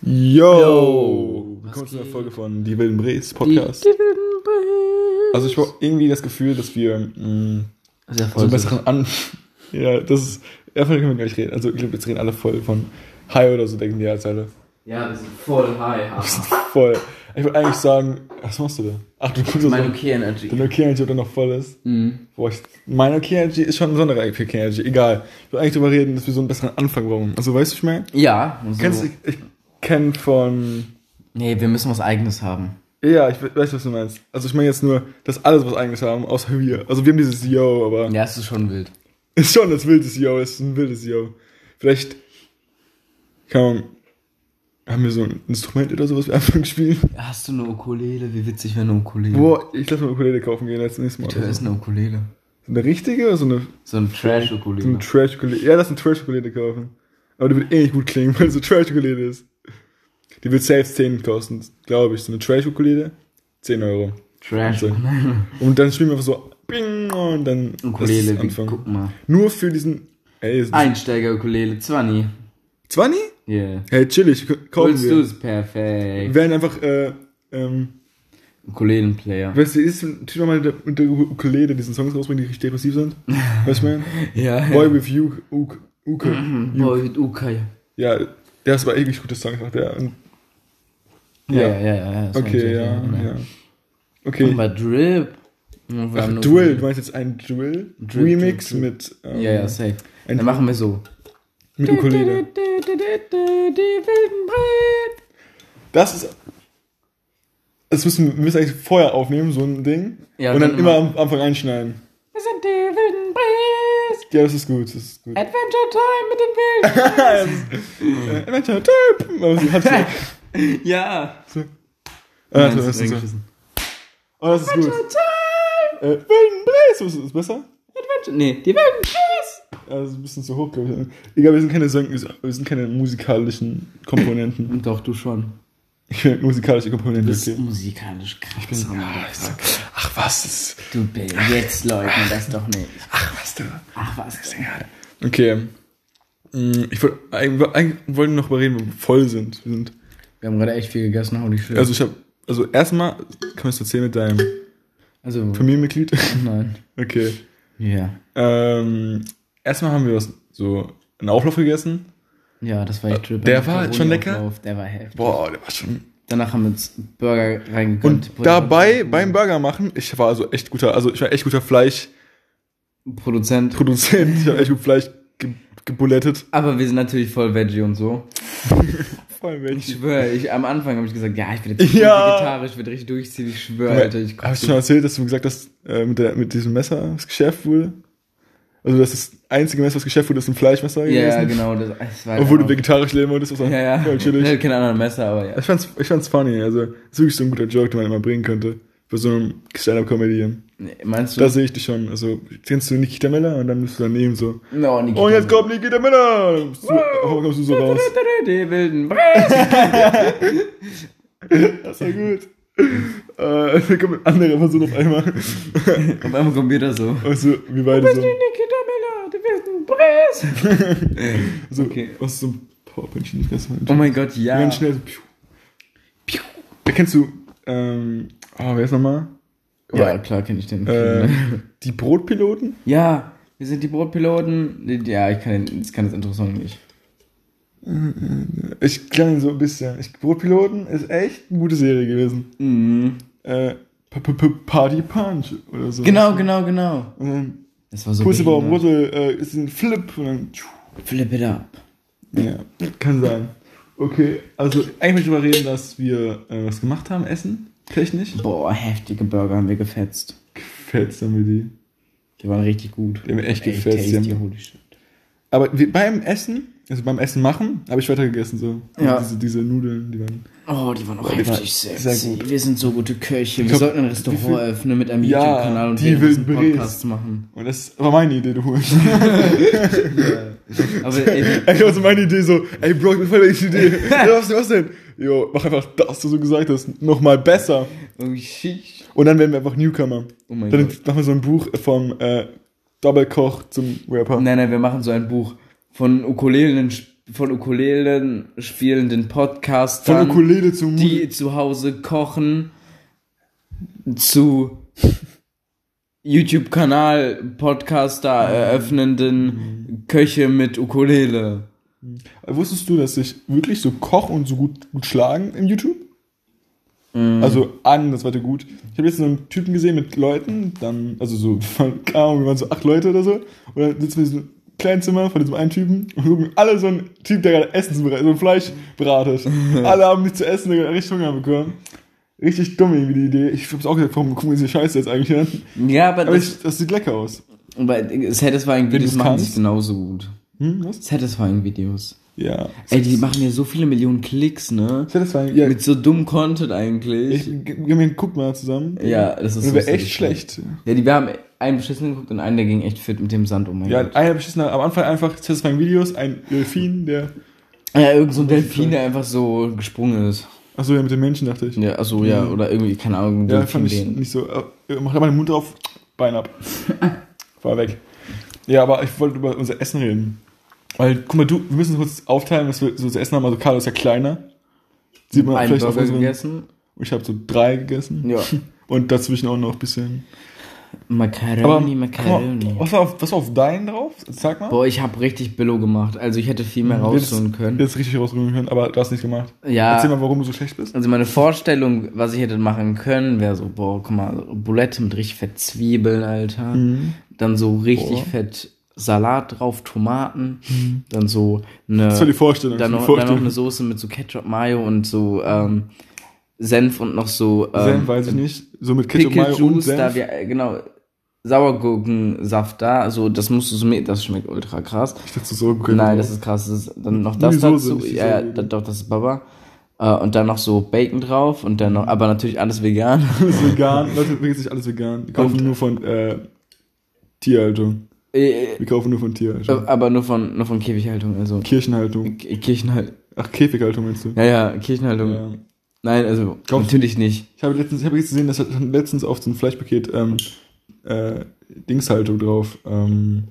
Yo! Was Willkommen zu einer? Folge von Die Wilden Brees Podcast. Die, die wilden Brees. also ich habe irgendwie das Gefühl, dass wir mh, Sehr so voll. einen besseren An... ja, das ist... Davon können wir gar nicht reden. Also ich glaube, jetzt reden alle voll von High oder so, denken die jetzt alle. ja, wir sind voll high. Voll. Ich würde eigentlich sagen... Was machst du da? Ach, du guckst Mein so... okay Energy. Dein Okay Energy, ob der noch voll ist. Mhm. Boah, ich, mein Okay Energy ist schon ein besonderer Okay Energy. Egal. Ich will eigentlich darüber reden, dass wir so einen besseren Anfang brauchen. Also weißt du, ich meine? Ja, so. Kennst du... Ich, ich kenne von... Nee, wir müssen was eigenes haben. Ja, ich we- weiß, was du meinst. Also ich meine jetzt nur, dass alles was eigenes haben, außer wir. Also wir haben dieses Yo, aber Ja, es ist schon wild. ist schon das wildes Yo, ist ein wildes Yo. Vielleicht kann man, haben wir so ein Instrument oder sowas, wir einfach spielen. Hast du eine Ukulele? Wie witzig wäre eine Ukulele. Boah, ich lass mal eine Ukulele kaufen gehen als nächstes Mal. Teuer ist eine Ukulele? So eine richtige oder so eine, So ein so Trash-Ukulele. eine Trash-Ukulele? Ja, lass eine Trash-Ukulele kaufen. Aber die wird eh nicht gut klingen, weil es so Trash-Ukulele ist. Die wird safe 10 kosten, glaube ich. So eine Trash-Ukulele, 10 Euro. Trash-Ukulele. Und dann spielen wir einfach so, bing, und dann Ukulele, wie, anfangen. guck mal. Nur für diesen. Ey, ist Einsteiger-Ukulele, 20. 20? Yeah. Hey, chillig, kaufen Willst du wir. es? Perfekt. Wir werden einfach, äh, ähm, Ukulelenplayer. weißt du, ist ein Typ mal mit der, mit der Ukulele diesen Songs rausbringen, die richtig depressiv sind? Weißt du, man? Ja, Boy with you, Uk, Uke. Boy mit Ukai. Ja, der ist aber ewig gute Song, sagt er. Und, Ja, ja, ja. ja, Okay, ja, ja. Und Okay. bei Drip. Wir Ach, Duel, du meinst jetzt einen Duel? Drip, Remix Drip, Drip. mit, ähm, Ja, ja, safe. ein- Dann machen wir so. mit Ukulele. Die wilden Brett. Das ist, das müssen wir müssen eigentlich vorher aufnehmen, so ein Ding. Ja, und dann, dann immer immer- am Anfang einschneiden. Wir sind die wilden Brees. Ja, das ist gut, das ist gut. Adventure Time mit den wilden Adventure Typ! Ja. so. Ah, Nein, das das ist ist so. Oh, das ist gut. Adventure Time. Äh, Wilden was ist das besser? Adventure. Nee, die wilden. Ja, das ist ein bisschen zu hoch, glaube ich. Egal, wir sind keine, Säng wir sind keine musikalischen Komponenten. Doch, du schon. Ich bin musikalische Du Komponenten, bist okay. musikalisch krass. Ach, was ist. Du Bill, jetzt leugnen das doch nicht. Ach, was du. Ach was. denn? Okay. Mm, Ich wollte eigentlich, eigentlich wollten wir noch mal reden, wo wir voll sind. Wir sind Wir haben gerade echt viel gegessen, holy shit. also ich habe, also erstmal, kann man es erzählen mit deinem Also, Familienmitglied? nein. Okay. Ja. Ähm, erstmal haben wir was, so einen Auflauf gegessen. Ja, das war echt Drip. Der war schon lecker? Macaroni-Auflauf, Der war heftig. Boah, der war schon. Danach haben wir uns Burger reingegönnt. Und dabei, beim Burger machen, ich war also echt guter, also ich war echt guter Fleischproduzent. Produzent. Ich habe echt gut Fleisch ge gebullettet. Aber wir sind natürlich voll Veggie und so. Vor allem Ich schwöre, ich, am Anfang habe ich gesagt, ja, ich werde jetzt Ja. vegetarisch, ich werde richtig durchziehen. Ich schwöre, Alter. Ich Hast du schon erzählt, dass du gesagt hast, äh, mit, der, mit diesem Messer, was geschärft wurde? Also das ist das einzige Messer, was geschärft wurde, ist ein Fleischmesser ja, ja, gewesen. genau. Das, es war Obwohl du vegetarisch leben wolltest, was auch Ja, ja. voll Ich hatte kein anderes Messer, aber ja. Ich fand's, ich fand's funny, also ist wirklich so ein guter Joke, den man immer bringen könnte. Bei so einem Stand-Up-Comedian. Nee, Meinst du? Da sehe ich dich schon. Also, kennst du Nikita Miller und dann bist du daneben so. no, Nikita. Und jetzt kommt Nikita Miller! So, oh, kommst du so raus. Die wilden Das war gut. Äh, da kommt eine andere Person auf einmal. Auf einmal kommt wieder so. Also, wir beide so. Nikita Miller, die wilden Bres. so Okay. Was ist so ein Powerpunch nicht das Oh mein Gott, ja. Ganz schnell so. Piu. Piu. Da kennst du, ähm, oh, wer ist nochmal? Ja, klar kenne ich den. Äh, die Brotpiloten? Ja, wir sind die Brotpiloten. Ja, ich kann, ich kann das Intro Song nicht. Ich kenne so ein bisschen. Ich, Brotpiloten ist echt eine gute Serie gewesen. Mhm. Äh, P- P- P- Party Punch oder so. Genau, genau, genau. Und dann Das war so behindert. Brottel äh, ist ein Flip und dann. Flip it up. Ja, kann sein. Okay, also eigentlich drüber reden, dass wir äh, was gemacht haben, Essen, technisch. Boah, heftige Burger haben wir gefetzt. Gefetzt haben wir die. Die waren richtig gut. Die haben echt Ey, gefetzt, die tasty, holy shit. Aber beim Essen, also beim Essen machen, habe ich weiter gegessen so. Ja. Diese, diese Nudeln, die waren. Oh, die waren auch heftig sehr sexy. gut. Wir sind so gute Köche. Wir glaub, sollten ein Restaurant viel- eröffnen mit einem Ja, YouTube-Kanal und die wilden Brees. Podcasts machen. Und das war meine Idee, du Hund. Aber ey, Ey, also meine Idee so, ey Bro, ich bin voll welche Idee. ja, was, was denn? Jo, mach einfach das, was du so gesagt hast, nochmal besser. oh shit. Und dann werden wir einfach Newcomer. Oh mein Dann Gott. machen wir so ein Buch vom äh, Doppelkoch zum Rapper. Nein, nein, wir machen so ein Buch von Ukulelen von Ukulelen spielenden Von Podcastern, Ukulele zu Musik. die zu Hause kochen, zu YouTube-Kanal Podcaster eröffnenden Köche mit Ukulele. Wusstest du, dass sich wirklich so Koch und so gut, gut schlagen im YouTube? Also an, das war der gut. Ich habe jetzt so einen Typen gesehen mit Leuten, dann, also so, keine Ahnung, wir waren so acht Leute oder so, und dann sitzen wir in diesem kleinen Zimmer von diesem einen Typen und gucken alle so einen Typ, der gerade Essen zubereitet, so ein Fleisch bratet. alle haben nichts zu essen, der hat richtig Hunger bekommen. Richtig dumm irgendwie die Idee. Ich hab's auch gesagt, warum gucken wir diese Scheiße jetzt eigentlich an? Ja, aber Aber das, ich, das sieht lecker aus. aber Satisfying-Videos du's machen sich genauso gut. Hm, was? Satisfying-Videos. Ja. Ey, die machen ja so viele Millionen Klicks, ne? War, ja, Mit so dumm Content eigentlich. ich, wir guck mal zusammen. ja, das ist so wäre echt satisfying. schlecht. Ja, die, wir haben einen beschissen geguckt und einen, der ging echt fit mit dem Sand, oh mein Ja, Gott. einer beschissen am Anfang einfach satisfying Videos, ein Delfin, der. Ja, irgend so ein Delfin, der einfach so gesprungen ist. Achso, ja, mit dem Menschen dachte ich. Ja, also ja, oder irgendwie, keine Ahnung, Ja, Delfin fand ich den. nicht so. Äh, mach mal den Mund auf, Bein ab. War weg. Ja, aber ich wollte über unser Essen reden. Weil, guck mal, du, wir müssen kurz aufteilen, was wir so zu essen haben. Also, Carlo ist ja kleiner. Sieht man Einen vielleicht auf Burger unseren. gegessen. Ich habe so drei gegessen. Ja. Und dazwischen auch noch ein bisschen. Macaroni, Aber, Macaroni. mal, was war auf, was war auf deinen drauf? Sag mal. Boah, ich habe richtig Billo gemacht. Also ich hätte viel mehr rausholen können. Jetzt richtig rausholen können, aber du hast nicht gemacht. Ja. Erzähl mal, warum du so schlecht bist. Also meine Vorstellung, was ich hätte machen können, wäre so, boah, guck mal, Bulette mit richtig fett Zwiebeln, Alter. Dann so richtig Boah. fett Salat drauf, Tomaten. Dann so eine, Das war die Vorstellung. dann, noch, die dann noch eine. Soße mit so Ketchup, Mayo und so ähm, Senf und noch so ähm, Senf weiß ich nicht. So mit Ketchup, Pickle Mayo und Juice, da Senf. wir, äh, genau, Sauergurkensaft da, also das musst du so mit, das schmeckt ultra krass. Ich dachte so, okay, Nein, das ist krass. Das ist dann noch das Soße, dazu. Ja, ja, da- doch, das ist Baba. Äh, und dann noch so Bacon drauf und dann noch, aber natürlich alles vegan. alles vegan. Leute, vergiss nicht alles vegan. Die kaufen Und- nur von äh, Tierhaltung. Äh, Wir kaufen nur von Tierhaltung. aber nur von, nur von Käfighaltung, also. Kirchenhaltung. K- Kirchenhaltung. Ach, Käfighaltung meinst du? Ja, ja, Kirchenhaltung. Ja. Nein, also, Kauf- natürlich nicht. Ich habe letztens, ich habe jetzt gesehen, dass hat letztens auf so ein Fleischpaket ähm, äh, Dingshaltung drauf. Ähm,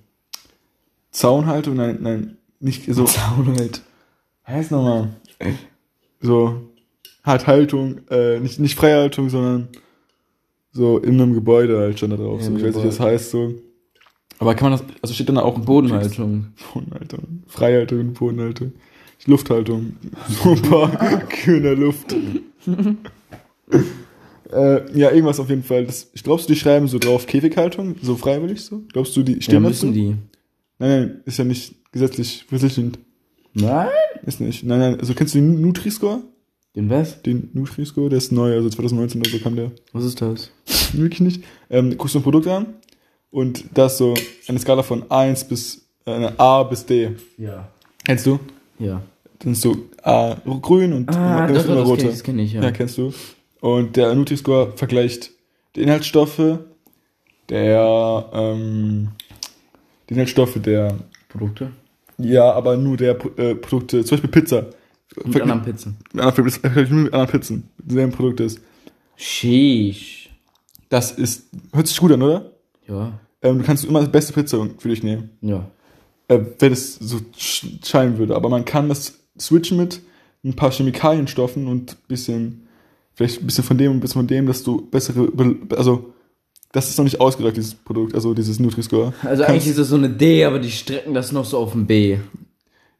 Zaunhaltung? Nein, nein, nicht so. Zaun halt. Heißt nochmal. So, halt Haltung, äh, nicht, nicht Freihaltung, sondern so in einem Gebäude halt schon da drauf. Ja, so, ich weiß nicht, was heißt so. Aber kann man das, also steht dann da auch Bodenhaltung. Bodenhaltung. Freihaltung und Bodenhaltung. Lufthaltung. So ein paar Kühe in der Luft. äh, ja, irgendwas auf jeden Fall. Das, ich glaubst du, die schreiben so drauf Käfighaltung, so freiwillig so? Glaubst du, die Ja, stehen müssen dazu? die. Nein, nein, ist ja nicht gesetzlich verpflichtend. Nein? Ist nicht. Nein, nein, also kennst du den Nutri-Score? Den was? Den Nutri-Score, der ist neu, also 2019 oder so kam der. Was ist das? Wirklich nicht. Ähm, guckst du ein Produkt an und da ist so eine Skala von 1 bis, äh, A bis D. Ja. Kennst du? Ja. Dann ist so A grün und Ah, doch, immer das roter. kenn ich, das kenn ich, ja. Ja, kennst du. Und der Nutri-Score vergleicht die Inhaltsstoffe der, ähm, die Inhaltsstoffe der, Produkte? ja, aber nur der äh, Produkte, zum Beispiel Pizza. Mit anderen Pizzen. mit anderen, das mit anderen Pizzen, mit demselben Produkt ist. Sheesh. Das ist, hört sich gut an, oder? Ja. Ähm, du kannst immer die beste Pizza für dich nehmen. Ja. Äh, wenn es so sch- scheinen würde. Aber man kann das switchen mit ein paar Chemikalienstoffen und ein bisschen, vielleicht ein bisschen von dem und ein bisschen von dem, dass du bessere, Be- also, das ist noch nicht ausgereift, dieses Produkt, also dieses Nutri-Score. Also Kannst- eigentlich ist das so eine D, aber die strecken das noch so auf ein B.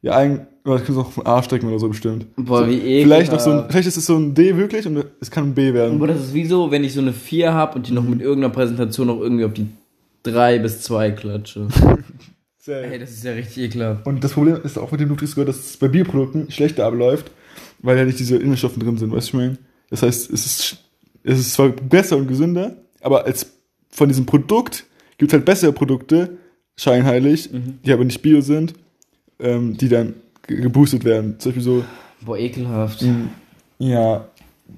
Ja, eigentlich, oder das kannst du auch auf ein A strecken oder so bestimmt. Boah, so, wie ekelhaft. Vielleicht noch so ein, vielleicht ist es so ein D wirklich und es kann ein B werden. Aber das ist wie so, wenn ich so eine 4 habe und die noch mit irgendeiner Präsentation noch irgendwie auf die 3 bis 2 klatsche. Ey, das ist ja richtig ekelhaft. Und das Problem ist auch mit dem Nutri-Score, dass es bei Bierprodukten schlechter abläuft, weil ja nicht diese Inhaltsstoffe drin sind, weißt du, was ich meine? Das heißt, es ist, es ist zwar besser und gesünder, aber als von diesem Produkt gibt es halt bessere Produkte, scheinheilig, die aber nicht bio sind, ähm, die dann ge- geboostet werden. Zum Beispiel so, Boah, ekelhaft. ja,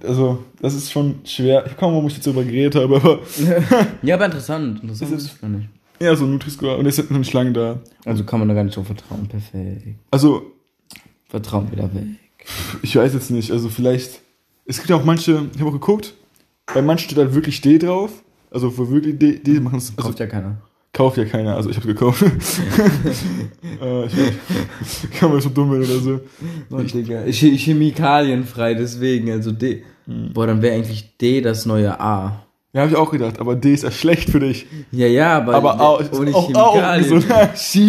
also, das ist schon schwer. Ich komme, warum ich jetzt darüber geredet habe, aber Ja, aber interessant. Interessant Es ist ist- es gar nicht. ja, so ein Nutri-Score und es noch nicht lange da. Also kann man da gar nicht so vertrauen. Perfekt. Also, Vertrauen wieder weg. Ich weiß jetzt nicht, also vielleicht. Es gibt ja auch manche, ich habe auch geguckt, bei manchen steht halt wirklich D drauf. Also wo wirklich D, D machen es. Also, Kauft ja keiner. Kauft ja keiner, also ich hab's gekauft. äh, ich, ich kann mal so dumm werden oder so. Oh, Digga. Ch chemikalienfrei, deswegen, also D. Hm. Boah, dann wäre eigentlich D das neue A. Ja, habe ich auch gedacht, aber D ist ja schlecht für dich. Ja, ja, aber, aber auch, ohne auch, Chemikalien. Auch so,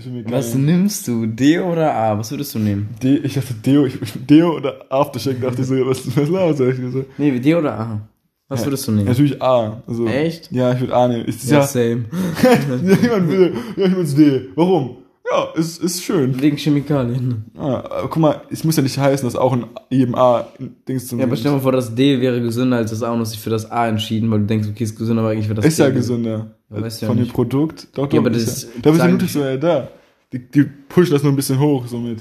Chemikalien. Was nimmst du? D oder A? Was würdest du nehmen? D, ich dachte Deo, ich, Deo oder Aftershake, dachte ich so, was, was laber soll ich so? Nee, D oder A? Was würdest du nehmen? Natürlich A. Also, Echt? Ja, ich würde A nehmen. Ist ja, ja same. ja, jemand will, ja, ich würde D. Warum? Ja, ist, ist schön. Wegen Chemikalien. Ah, guck mal, es muss ja nicht heißen, dass auch in jedem A Dings zu Ja, aber stell dir mal vor, das D wäre gesünder als das A und du hast dich für das A entschieden, weil du denkst, okay, ist gesünder, aber eigentlich wäre das Ist D ja gesünder. Ja, weißt Von ja dem Produkt. Doch, doch. Ja, aber das ist. Da bist du wirklich so, ja, da. Die, die pushen das nur ein bisschen hoch, so mit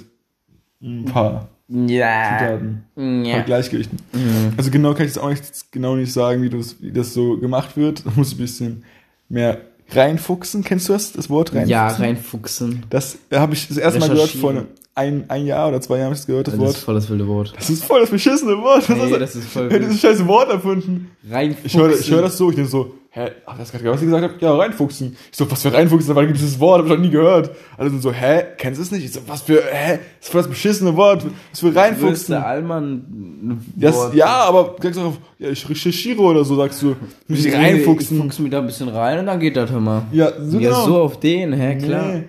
ein paar ja. Zutaten. Ja. Gleichgewichten. Mhm. Also genau kann ich das auch nicht, genau nicht sagen, wie das, wie das so gemacht wird. Da muss ich ein bisschen mehr Reinfuchsen, kennst du das, das Wort reinfuchsen? Ja, reinfuchsen. Das habe ich das erste Mal gehört vor ein, ein Jahr oder zwei Jahren habe ich das gehört, das, das Wort. Das ist voll das wilde Wort. Das ist voll das beschissene Wort. Was nee, das ist voll wild. dieses scheiße Wort erfunden. Reinfuchsen. Ich höre hör das so, ich denke so, hä, ach, das gerade, was ich gesagt habe? Ja, reinfuchsen. Ich so, was für reinfuchsen, weil gibt es dieses Wort, habe ich noch nie gehört. Alle sind so, hä, kennst du es nicht? Ich so, was für, hä, das ist voll das beschissene Wort, was für reinfuchsen. Der Allmann das, Ja, aber sagst du auch, ja, ich recherchiere oder so, sagst du, muss ich reinfuchsen. Ich fuchse mich da ein bisschen rein und dann geht das, hör mal. Ja, so, ja, genau. so auf den, hä, klar. Nee.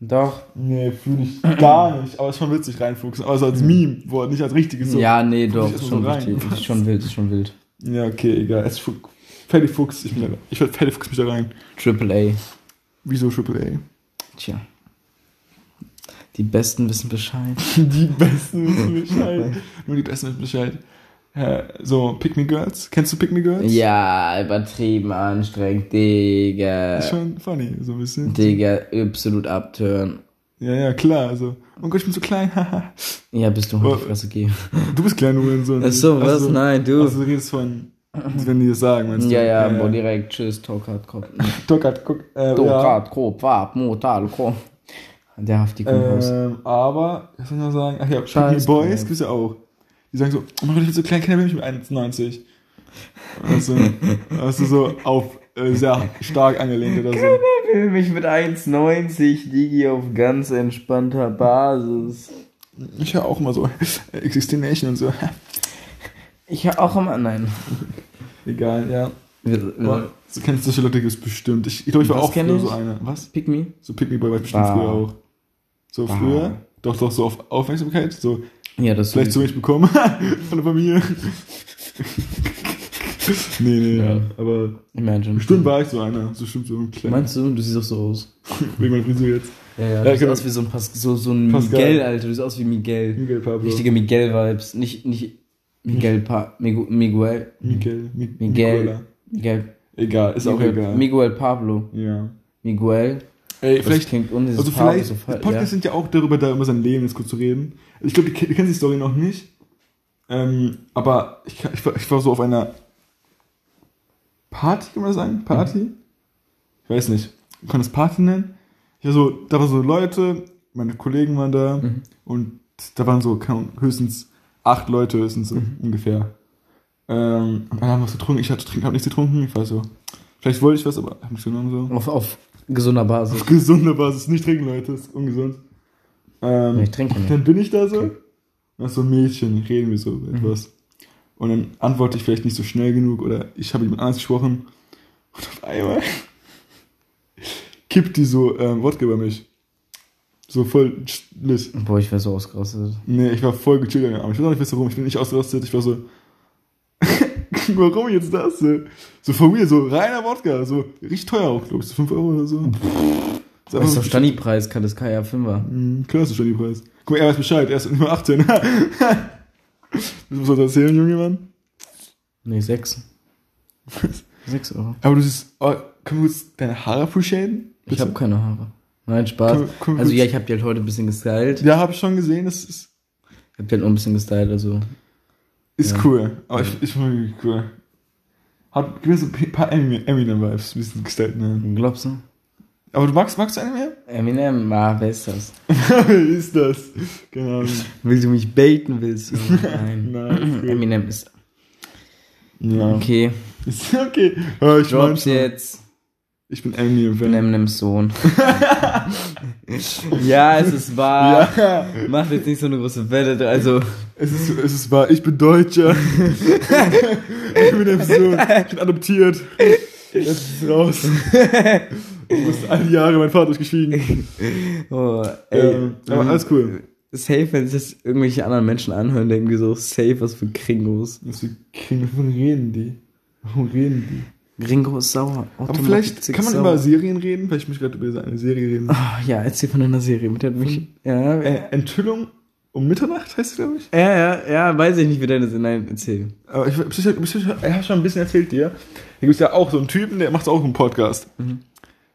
Doch. Nee, fühle ich gar nicht. Aber ist schon witzig reinfuchsen. Aber so als Meme-Wort, nicht als richtiges so. Ja, nee, doch. Ist schon, wichtig. ist schon wild, ist schon wild. Ja, okay, egal. Es Fatty Fuchs, ich, da, ich werde Fatty Fuchs mich da rein. Triple A. Wieso Triple A? Tja. Die Besten wissen Bescheid. die Besten wissen Bescheid. Nur die Besten wissen Bescheid. So, Pick Me Girls. Kennst du Pick Me Girls? Ja, übertrieben anstrengend, Digga. Ist schon funny, so ein bisschen. Digga, absolut abtören. Ja, ja, klar, also. Oh Gott, ich bin so klein, Ja, bist du, halt Fresse, geh. Du bist klein, so. Ach so, was? Also, Nein, du. Also, du redest von wenn die das sagen, meinst du? Ja, ja, boah, direkt, tschüss, Tokat, guck. Tokat, guck, äh, Tokat, ja. grob, wab, motal, grob. Der haft die ähm, Aber, was soll ich noch sagen? Ach ja, Scheiß Boys gibt's ja auch. Die sagen so, oh mein Gott, ich bin so klein, Kinder will mich mit 1,90. Also, also so auf äh, sehr stark angelehnt oder so. Keiner will mich mit 1,90, Digi, auf ganz entspannter Basis. Ich höre auch immer so Existination und so. Ich höre auch immer, nein. Egal, ja. Wir, wir, so kennst du Charlotte gibt bestimmt. Ich, ich glaube, ich war auch früher ich? so eine. Was? Pick Me? So Pick Me Boy war ich bestimmt bah. früher auch. So bah. früher? Doch, doch, so auf Aufmerksamkeit. So. Ja, das Vielleicht so ich bekommen. Von der Familie. nee, nee, ja. Aber. Imagine. Bestimmt war ich so einer. So stimmt so ein kleiner. Meinst du? Du siehst auch so aus. Wegen meiner Frisur jetzt. Ja, ja, du ja, siehst aus wie so ein, Pas so, so ein Miguel, Alter. Du siehst aus wie Miguel. Miguel Pablo. Richtige Miguel-Vibes. Nicht, nicht Miguel, pa Miguel, Miguel, Miguel, Miguel, Miguel, egal, ist Miguel, auch egal. Miguel Pablo. Ja. Miguel. Ey, vielleicht, klingt also vielleicht, Podcasts ja. sind ja auch darüber da, über sein Leben jetzt kurz zu reden. Ich glaube, die, die kennen die Story noch nicht. Ähm, aber ich, ich, war, ich war so auf einer Party, kann man das sagen? Party? Mhm. Ich weiß nicht. Man kann das Party nennen. Ich war so, da waren so Leute, meine Kollegen waren da mhm. und da waren so höchstens acht Leute höchstens mhm. ungefähr. Ähm, und alle haben was getrunken. Ich hatte habe nichts getrunken. Ich war so, vielleicht wollte ich was, aber habe nichts genommen so. Auf, auf gesunder Basis. Auf gesunder Basis. Nicht trinken, Leute, ist ungesund. Ähm, ich trinke nicht. Dann bin ich da so. Okay. Dann so ein Mädchen, reden wir so mhm. etwas. Und dann antworte ich vielleicht nicht so schnell genug oder ich habe jemand anders gesprochen. Und auf einmal kippt die so ähm, Wodka über mich. So voll lit. Boah, ich wäre so ausgerastet. Nee, ich war voll gechillt Abend. Ich weiß auch nicht, warum. Ich bin nicht ausgerastet. Ich war so, warum jetzt das? So von mir, so reiner Wodka. So richtig teuer auch, glaube ich. So 5 Euro oder so. Das ist doch Stani-Preis, kann das Kaya 5er. Mhm, klar ist der Stani-Preis. Guck mal, er weiß Bescheid. Er ist nur 18. Was soll das erzählen, junge Mann? Nee, 6. 6 Euro. Aber du siehst, oh, können wir uns deine Haare appreciaten? Ich habe keine Haare. Nein, Spaß. Komm, komm, also ja, ich habe die halt heute ein bisschen gestylt. Ja, habe ich schon gesehen. Das ist. Ich habe die halt noch ein bisschen gestylt, also. Ist ja. cool. Aber ich, ich finde wirklich cool. Hat gewisse paar Eminem-Vibes, ein bisschen gestylt, ne? Glaubst du? Aber du magst, magst du Eminem? Eminem, ah, wer ist das? wer ist das? Genau. Willst du mich baiten, willst du? Nein. Nein ist Eminem ist. Ja. Okay. Ist okay. Ja, ich Drops jetzt. Ich bin Eminem-Fan. Eminems Sohn. ja, es ist wahr. Ja. Macht jetzt nicht so eine große Welle. Also, Es ist, es ist wahr, ich bin Deutscher. Eminem Sohn. Ich bin adoptiert. Jetzt ist es raus. Ich musste all die Jahre mein Vater durchgeschwiegen. oh, Ja, aber alles cool. Safe, wenn sich das irgendwelche anderen Menschen anhören, denken die so, safe, was für Kringos. Was für Kinder, wovon reden die? Warum reden die? Gringo ist sauer. Aber vielleicht kann man über Serien reden. Vielleicht möchte ich gerade über eine Serie reden. Ah, ja, erzähl von deiner Serie. Mit der mich, ja, Äh, Enthüllung um Mitternacht heißt es, glaube ich. ja, ja, ja, weiß ich nicht, wie deine sind. Nein, erzähl. Aber ich, ich, ich, ich, habe schon ein bisschen erzählt dir. Da gibt es ja auch so einen Typen, der macht auch einen Podcast. Mhm.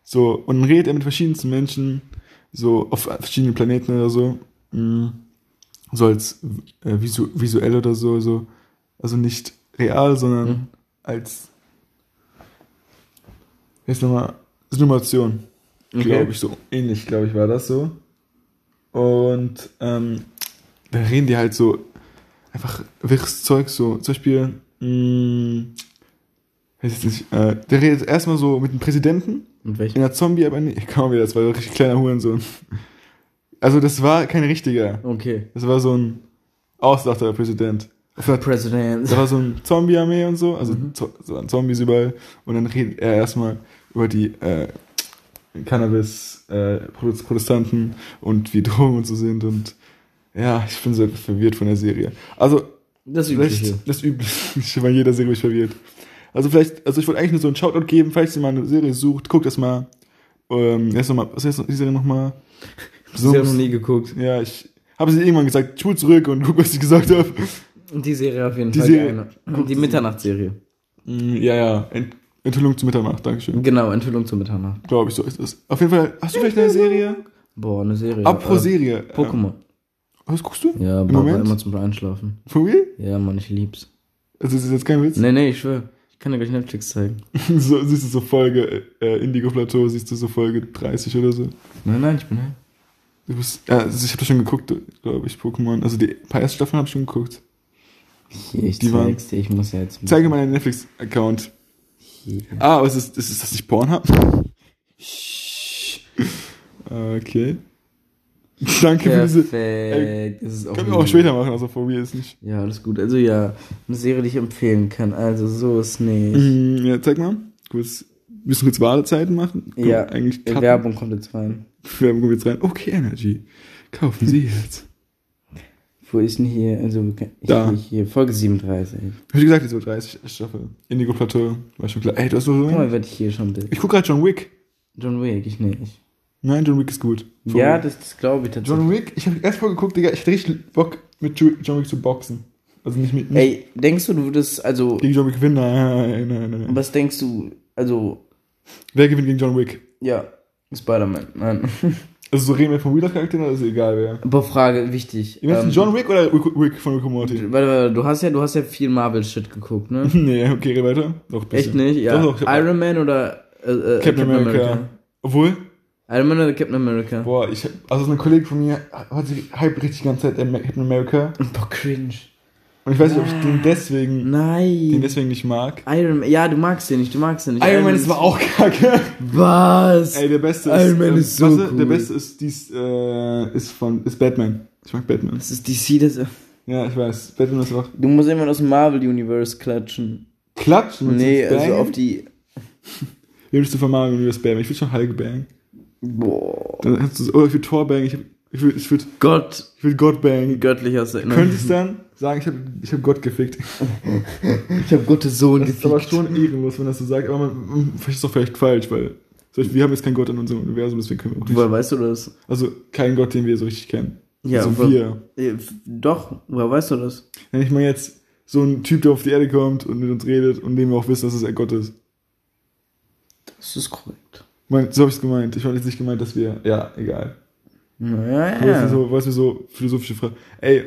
So, und dann redet er mit verschiedensten Menschen, so auf verschiedenen Planeten oder so. Mm, So als äh, visu visuell oder so, so. Also nicht real, sondern Mhm. als jetzt nochmal Simulation, Okay. glaube ich, so ähnlich, glaube ich, war das so. Und ähm, da reden die halt so einfach wirres Zeug, so zum Beispiel, mh, weiß ich nicht, äh, der redet erstmal so mit dem Präsidenten Und in welchen? der Zombie, aber nicht, komm wieder, das war so ein richtig kleiner Hurensohn. Also das war kein richtiger, Okay. das war so ein ausgedachter Präsident. Einer President. da war so ein Zombie-Armee und so, also Zo- so waren Zombies überall. Und dann redet er erstmal über die äh, Cannabis-Protestanten und wie Drogen und so sind. Und ja, ich bin so verwirrt von der Serie. Also, Das Übliche. das Übliche, bei jeder Serie bin ich verwirrt. Also vielleicht, also ich wollte eigentlich nur so einen Shoutout geben, falls ihr mal eine Serie sucht, guckt das mal. Ähm, erst noch mal, was heißt die Serie nochmal? Das habe ich noch nie geguckt. Ja, ich habe sie irgendwann gesagt, spul zurück und guck, was ich gesagt habe. Und die Serie auf jeden Die Fall. Serie- Die, die Mitternachtsserie. Mm, Ja, ja, Ent Enthüllung zu Mitternacht, Dankeschön. Genau, Enthüllung zur Mitternacht. Glaube ich, so ist es. Auf jeden Fall, hast du vielleicht eine Serie? Boah, eine Serie. Apropos Äh, Serie. Pokémon. Ähm, was guckst du? Ja, Im Moment? immer zum Einschlafen. For real? Ja, Mann, ich lieb's. Also, das ist jetzt kein Witz? Nee, nee, ich schwör. Ich kann dir gleich Netflix zeigen. so, siehst du so Folge, äh, Indigo Plateau, siehst du so Folge 30 oder so. Nein, nein, ich bin hey. Du bist, ja, also ich habe das schon geguckt, glaube ich, Pokémon. Also die paar ersten Staffeln habe ich schon geguckt. Hier, ich Die zeig's dir. Ich muss ja jetzt. Zeige meinen Netflix-Account. Ah, was ist, ist, ist das nicht Pornhub? okay. Danke für diese. Perfekt. Das ist auch Können wir auch später machen, also for real ist nicht. Ja, alles gut. Also ja, eine Serie, die ich empfehlen kann. Also so ist nicht. Mm, ja, zeig mal. Kurz, müssen wir jetzt Wartezeiten machen? Komm, Ja, eigentlich cutten. Werbung kommt jetzt rein. Werbung kommt jetzt rein. Okay, Energy. Kaufen Sie jetzt. Wo ist denn hier? Also ich Da. bin hier Folge 37. Hab ich gesagt, die so 30 Staffel. Indigo Plateau. War schon klar. Ey, du hast so. Guck mal, werde ich hier schon Bild. Ich guck gerade John Wick. John Wick, ich nicht. Nein, John Wick ist gut. For Ja, das, das glaube ich tatsächlich. John Wick, ich habe erst mal geguckt, Digga, ich hatte richtig Bock, mit John Wick zu boxen. Also nicht mit. Nicht Ey, denkst du, du würdest, also, Gegen John Wick gewinnen? Nein, nein, nein, nein. was denkst du, also, Wer gewinnt gegen John Wick? ja, Spider-Man, nein. Also so reden wir von Real-Charakteren oder ist egal wer? Aber Frage, wichtig. Ihr meinst ähm, John Wick oder Rick, Rick von Rick and Morty? Warte, warte, du hast ja, du hast ja viel Marvel-Shit geguckt, ne? nee, okay, red weiter. Doch, Echt nicht? Ja. Doch, doch, Iron Man oder äh, äh, Captain, America. Obwohl, Iron Man oder Captain America? boah, ich hab, also so ein Kollege von mir hat sich hype richtig die ganze Zeit äh, Captain America. Boah, cringe. Und ich weiß nicht, ob ich den deswegen, den Nein. deswegen nicht mag. Iron Man, ja, du magst den nicht, du magst den nicht. Iron Man ist aber auch kacke. Was? Ey, der beste Iron ist, Man ähm, ist so warte, cool. Der beste ist dies, äh, ist von, ist Batman. Ich mag Batman. Das ist DC, das. Ja, ich weiß. Batman ist auch Du musst immer aus dem Marvel-Universe klatschen. klatschen. Nee, also Bang. auf die. Wie würdest du von Mario Universe Bang? Ich will schon Hulk Bang. Boah. Dann kannst du, oder ich will Thor Bang. Ich, hab, ich will, ich will, Gott, ich will Gott Bang. göttlich aus der Könnte ich dann sagen, ich habe ich hab Gott gefickt. Ich hab Gottes Sohn Das ist aber schon ehrenlos, wenn das so sagt, aber man versteht es doch vielleicht falsch, weil wir haben jetzt keinen Gott in unserem Universum, deswegen können wir auch nicht. Woher weißt du das? Also keinen Gott, den wir so richtig kennen. Ja, also wo- wir. Äh, Doch, woher weißt du das? Wenn ich mal jetzt so ein Typ, der auf die Erde kommt und mit uns redet und dem wir auch wissen, dass es ein Gott ist. Das ist korrekt. Mein, so habe ich es gemeint. Ich habe jetzt nicht gemeint, dass wir. Ja, egal. Naja, Ja. ja. So, was wir so philosophische Fragen. Ey,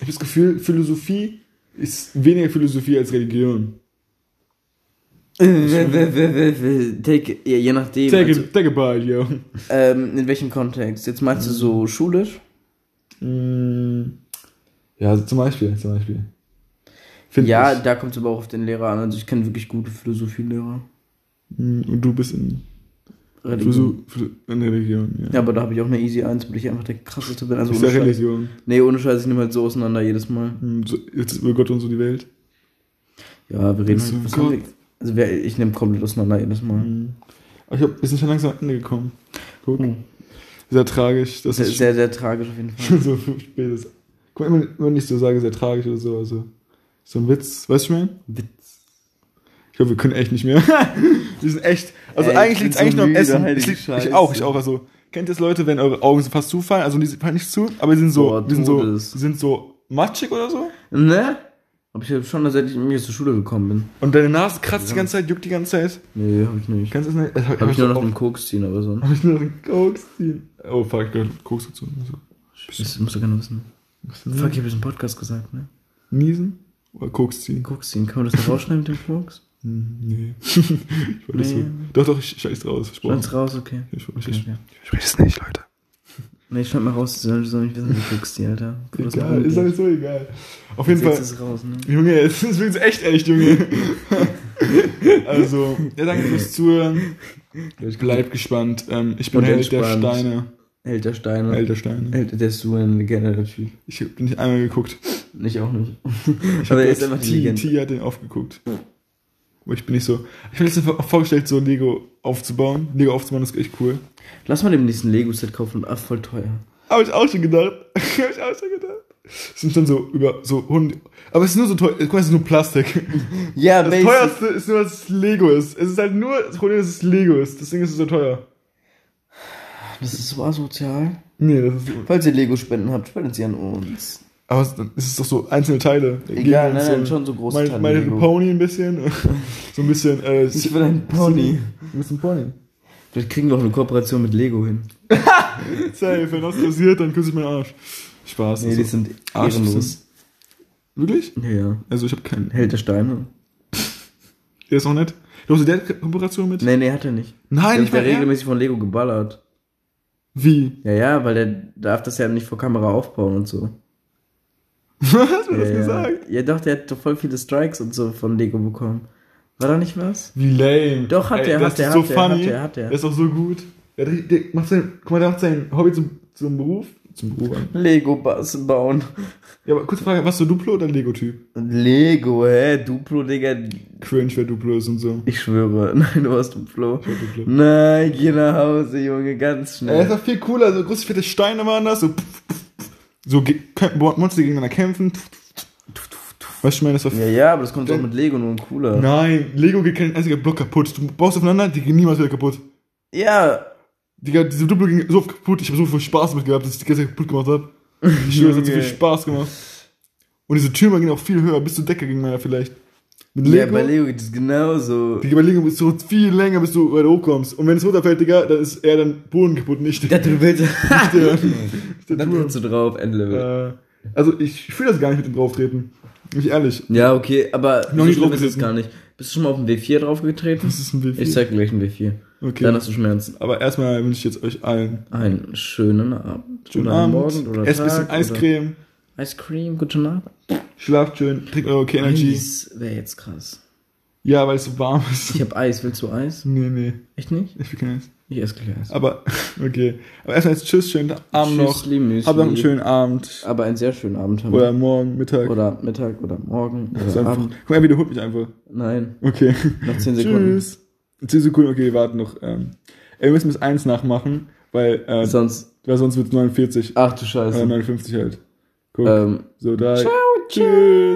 ich habe das Gefühl, Philosophie ist weniger Philosophie als Religion. Äh, Take, ja, je nachdem. Take, also, take a bite, yo. ähm, in welchem Kontext? Jetzt meinst du so schulisch? Mm, Ja, also zum Beispiel, zum Beispiel. Find ja, ich. da kommt es aber auch auf den Lehrer an. Also ich kenne wirklich gute Philosophielehrer. Hm, Und du bist in, Religion. Für, in Religion, ja. Ja, aber da habe ich auch eine Easy 1, weil ich einfach der krasseste bin. Also ist ohne ja. Religion. Nee, ohne Scheiß, ich nehme halt so auseinander jedes Mal. Hm, So, jetzt ist über Gott und so die Welt. Ja, wir reden halt. Gott. wir, also wer, ich nehme komplett auseinander jedes Mal. Hm. Aber ich hab, wir sind schon langsam am Ende gekommen. Guck. Hm. Sehr tragisch. Das Sehr, ist sehr, sehr tragisch auf jeden Fall. so spät ist. Guck mal, immer nicht so sage, sehr tragisch oder so. Also, so ein Witz. Weißt du, was ich meine? Witz. Ich glaube, wir können echt nicht mehr. wir sind echt. Also Ey, eigentlich ich liegt es bin eigentlich so nur am Essen. Es liegt, ich auch, ich auch. Also, kennt ihr das Leute, wenn eure Augen so fast zufallen? Also, die fallen nicht zu, aber die sind so, Boah, die sind so, sind so matschig oder so. Ne? Aber ich habe schon, seit ich mir zur Schule gekommen bin. Und deine Nase kratzt die ganze Zeit, juckt die ganze Zeit. Nee, habe ich nicht. Kannst du das nicht? Das Habe ich nur noch einen Koks ziehen, aber sonst. Hab ich nur noch einen Koks ziehen. Oh, fuck, ich gehört Koks dazu. Also, Das musst du gerne wissen. Fuck, ich habe es im Podcast gesagt, ne? Niesen oder Koks ziehen? Koks ziehen. Kann man das noch rausschneiden mit dem Koks? Nee. ich wollte das so. Nee. Doch, doch, ich scheiß draus. Versprochen. Schneid's raus, okay. Ich, ich, okay. ich, ja. ich spreche es nicht, Leute. Nee, schneid mal raus, die die sollen nicht wissen, wie Koks ziehen, Alter. Guck, was Egal, ist nicht so egal. Auf jeden Fall. ist es raus, ne? Junge, es ist wirklich echt echt, Junge. also, ja, danke fürs Zuhören. Bleibt gespannt. Ähm, ich bin Held der. Steine. Held der Steine. Held der Steine. Held, der ist so Typ. Ich hab nicht einmal geguckt. Ich auch nicht. Ich Aber er ist jetzt einfach die T, Legende. T hat den aufgeguckt. Aber ich bin nicht so. Ich habe letztens vor- vorgestellt, so Lego aufzubauen. Lego aufzubauen ist echt cool. Lass mal dem nächsten Lego-Set kaufen. Ach, voll teuer. Habe ich auch schon gedacht. Habe ich auch schon gedacht. Es sind schon so über so Hunde. Aber es ist nur so teuer. Guck mal, es ist nur Plastik. Ja, Das teuerste ist nur, dass es Lego ist. Es ist halt nur das Problem, dass es Lego ist. Deswegen ist es so teuer. Das ist so asozial. Nee, das ist. Falls ihr Lego-Spenden habt, spendet sie an uns. Aber es es ist doch so einzelne Teile. Egal, nein, so, nein, schon so große mein, Teile Mein Lego. Pony ein bisschen. so ein bisschen. Äh, Ich will ein Pony. Du bist ein Pony. Vielleicht kriegen wir auch eine Kooperation mit Lego hin. Safe, wenn das passiert, dann küsse ich meinen Arsch. Spaß. Nee, also. die sind Arsch ehrenlos. Wirklich? Ja, ja. Also ich habe keinen. Held der Steine. Der ist auch nett. Du hast der Kooperation mit? Nee, nee, hat er nicht. Nein, Der nicht mehr regelmäßig von Lego geballert. Wie? Ja, ja, weil der darf das ja nicht vor Kamera aufbauen und so. Was hast du Ja, das gesagt? ja, doch, der hat doch voll viele Strikes und so von Lego bekommen. War da nicht was? Wie lame. Doch, hat Ey, der, hat der, ist so hat der, funny. hat der, hat der. Der ist auch so gut. Der, der macht sein, guck mal, der macht sein Hobby zum, zum Beruf. Zum Beruf an. Lego-Bass bauen. Ja, aber kurze Frage, warst du Duplo oder Lego-Typ? Lego, hä? Duplo, Digga. Cringe, wer Duplo ist und so. Ich schwöre. Nein, du warst Duplo. Duplo. Nein, geh nach Hause, Junge, ganz Er schnell. ist doch viel cooler, so große fette Steine waren das, so pff, pff. So Monster die gegeneinander kämpfen. Weißt du, ich meine, das war Ja, ja, aber das kommt doch mit Lego nur ein cooler. Nein, Lego geht kein einziger Block kaputt. Du baust aufeinander, die gehen niemals wieder kaputt. Ja, Digga, diese Duplo ging so oft kaputt, ich habe so viel Spaß damit gehabt, dass ich die ganze Zeit kaputt gemacht habe. Ich schwöre, es hat so viel. Spaß gemacht. Und diese Türme gingen auch viel höher, bis zur Decke ging meiner vielleicht. Mit ja, Lego, bei Lego geht es genauso. Digga, bei Lego bist du viel länger, bis du weiter hochkommst. Und wenn es runterfällt, Digga, dann ist eher dein Boden kaputt, nicht Ja, der, du willst. nicht der, nicht der Dann trittst du drauf, Endlevel. Äh, also ich fühle das gar nicht mit dem Drauftreten. Ich ehrlich. Ja, okay, aber Noch so nie schlimm ist es gar nicht. Bist du schon mal auf dem W4 draufgetreten? Das ist ein W4. Ich zeig dir gleich ein W4. Okay. Dann hast du Schmerzen. Aber erstmal wünsche ich jetzt euch allen Einen schönen Abend. schönen Abend. Morgen oder Esst ein bisschen Eiscreme. Cream, guten Abend. Schlaft schön. Trinkt eure okay Energy. Eis wäre jetzt krass. Ja, weil es so warm ist. Ich hab Eis. Willst du Eis? Nee, nee. Echt nicht? Ich will kein Eis. Ich esse gleich Eis. Aber, okay. Aber erstmal jetzt Tschüss, schönen Abend noch. Tschüssli, Müsli. Noch einen schönen Abend. Aber einen sehr schönen Abend haben Oder morgen, Mittag. Oder Mittag oder Morgen oder einfach, Abend. guck mal, er wiederholt mich einfach. Nein, Okay. noch 10 Sekunden. Tschüss. 10 Sekunden, okay, wir warten noch. Ähm, ey, wir müssen bis 1 nachmachen, weil, äh, Sonst. weil sonst wird 49. Ach du Äh, Scheiße. 59 halt. Guck. Ähm, so, da. ciao, Tschüss.